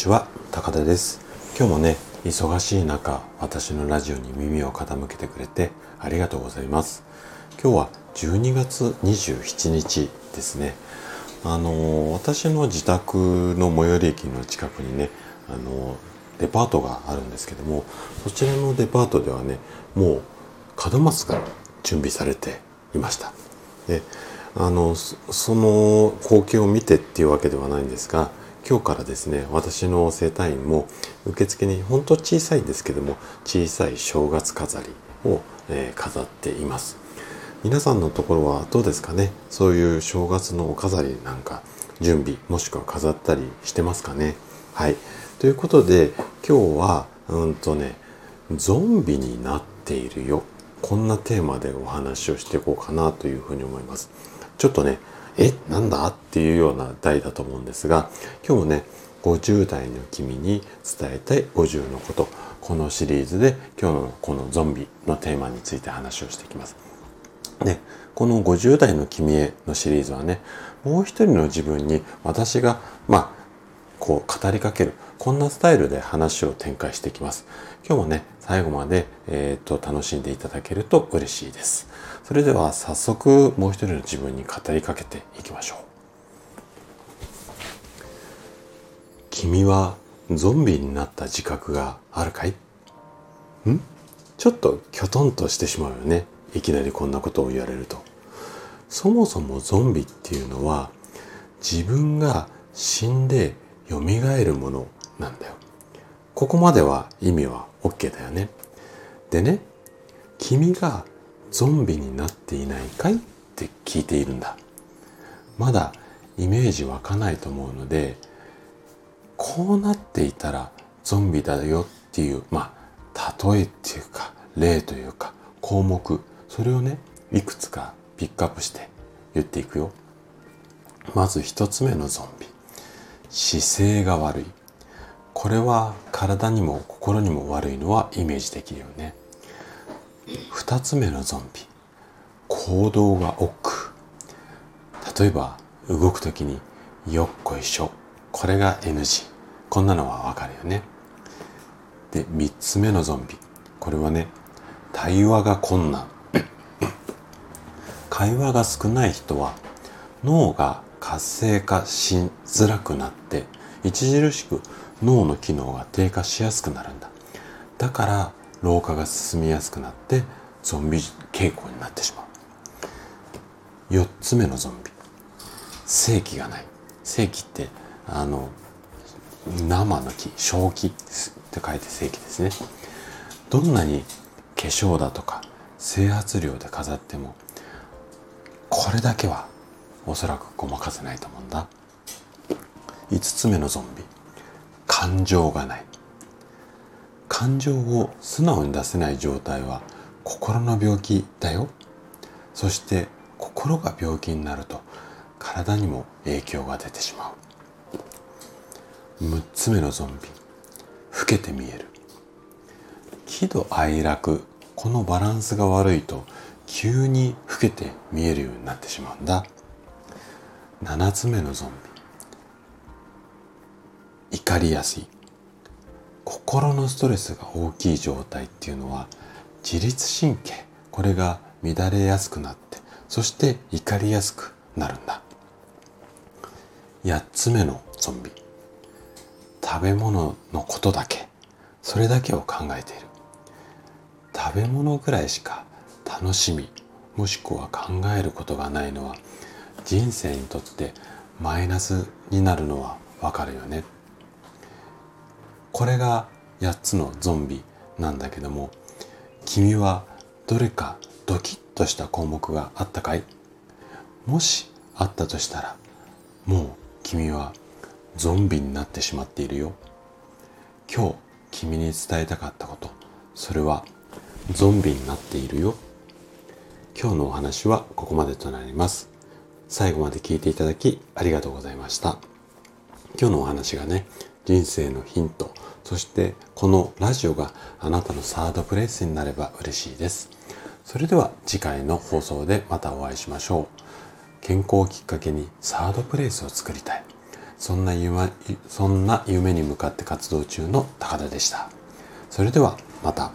ちは高田です。今日もね忙しい中私のラジオに耳を傾けてくれてありがとうございます。今日は12月27日ですね。あの私の自宅の最寄り駅の近くにねあのデパートがあるんですけどもそちらのデパートではねもう門松が準備されていました。であのその光景を見てっていうわけではないんですが今日からですね私の整体院も受付にほんと小さいんですけども小さい正月飾りを、えー、飾っています。皆さんのところはどうですかね？そういう正月のお飾りなんか準備もしくは飾ったりしてますかね？はい。ということで今日はうんとねゾンビになっているよ。こんなテーマでお話をしていこうかなというふうに思います。ちょっとねえなんだ？っていうような題だと思うんですが今日もね50代の君に伝えたい50のことこのシリーズで今日のこのゾンビのテーマについて話をしていきます。でこの50代の君へのシリーズはねもう一人の自分に私がまあこう語りかけるこんなスタイルで話を展開していきます。今日もね最後まで、えー、と楽しんでいただけると嬉しいです。それでは早速もう一人の自分に語りかけていきましょう。君はゾンビになった自覚があるかい？ん？ちょっときょとんとしてしまうよね。いきなりこんなことを言われると。そもそもゾンビっていうのは自分が死んで蘇るものなんだよ。ここまでは意味は OK だよね。でね君がゾンビになっていないかいって聞いているんだ。まだイメージ湧かないと思うのでこうなっていたらゾンビだよっていうまあ例えっていうか例というか項目それをねいくつかピックアップして言っていくよ。まず一つ目のゾンビ。姿勢が悪い。これは体にも心にも悪いのはイメージできるよね。2つ目のゾンビ。行動が億劫。例えば動く時によっこいしょ。これが NG こんなのはわかるよね。で3つ目のゾンビ。これはね対話が困難。会話が少ない人は脳が活性化しづらくなって著しく脳の機能が低下しやすくなるんだ。だから老化が進みやすくなってゾンビ傾向になってしまう。4つ目のゾンビ。正気がない。正気ってあの生の木正気って書いて正気ですね。どんなに化粧だとか整髪料で飾ってもこれだけはおそらくごまかせないと思うんだ。5つ目のゾンビ。感情がない。感情を素直に出せない状態は心の病気だよ。そして心が病気になると体にも影響が出てしまう。6つ目のゾンビ老けて見える。喜怒哀楽このバランスが悪いと急に老けて見えるようになってしまうんだ。7つ目のゾンビ怒りやすい。心のストレスが大きい状態っていうのは自律神経。これが乱れやすくなってそして怒りやすくなるんだ。8つ目のゾンビ。食べ物のことだけ。それだけを考えている。食べ物ぐらいしか楽しみもしくは考えることがないのは人生にとってマイナスになるのはわかるよね。これが8つのゾンビなんだけども君はどれかドキッとした項目があったかい？もしあったとしたらもう君はゾンビになってしまっているよ。今日君に伝えたかったことそれはゾンビになっているよ。今日のお話はここまでとなります。最後まで聞いていただきありがとうございました。今日のお話がね人生のヒントそしてこのラジオがあなたのサードプレイスになれば嬉しいですそれでは次回の放送でまたお会いしましょう健康をきっかけにサードプレイスを作りたいそんな夢そんな夢に向かって活動中の高田でした。それではまた。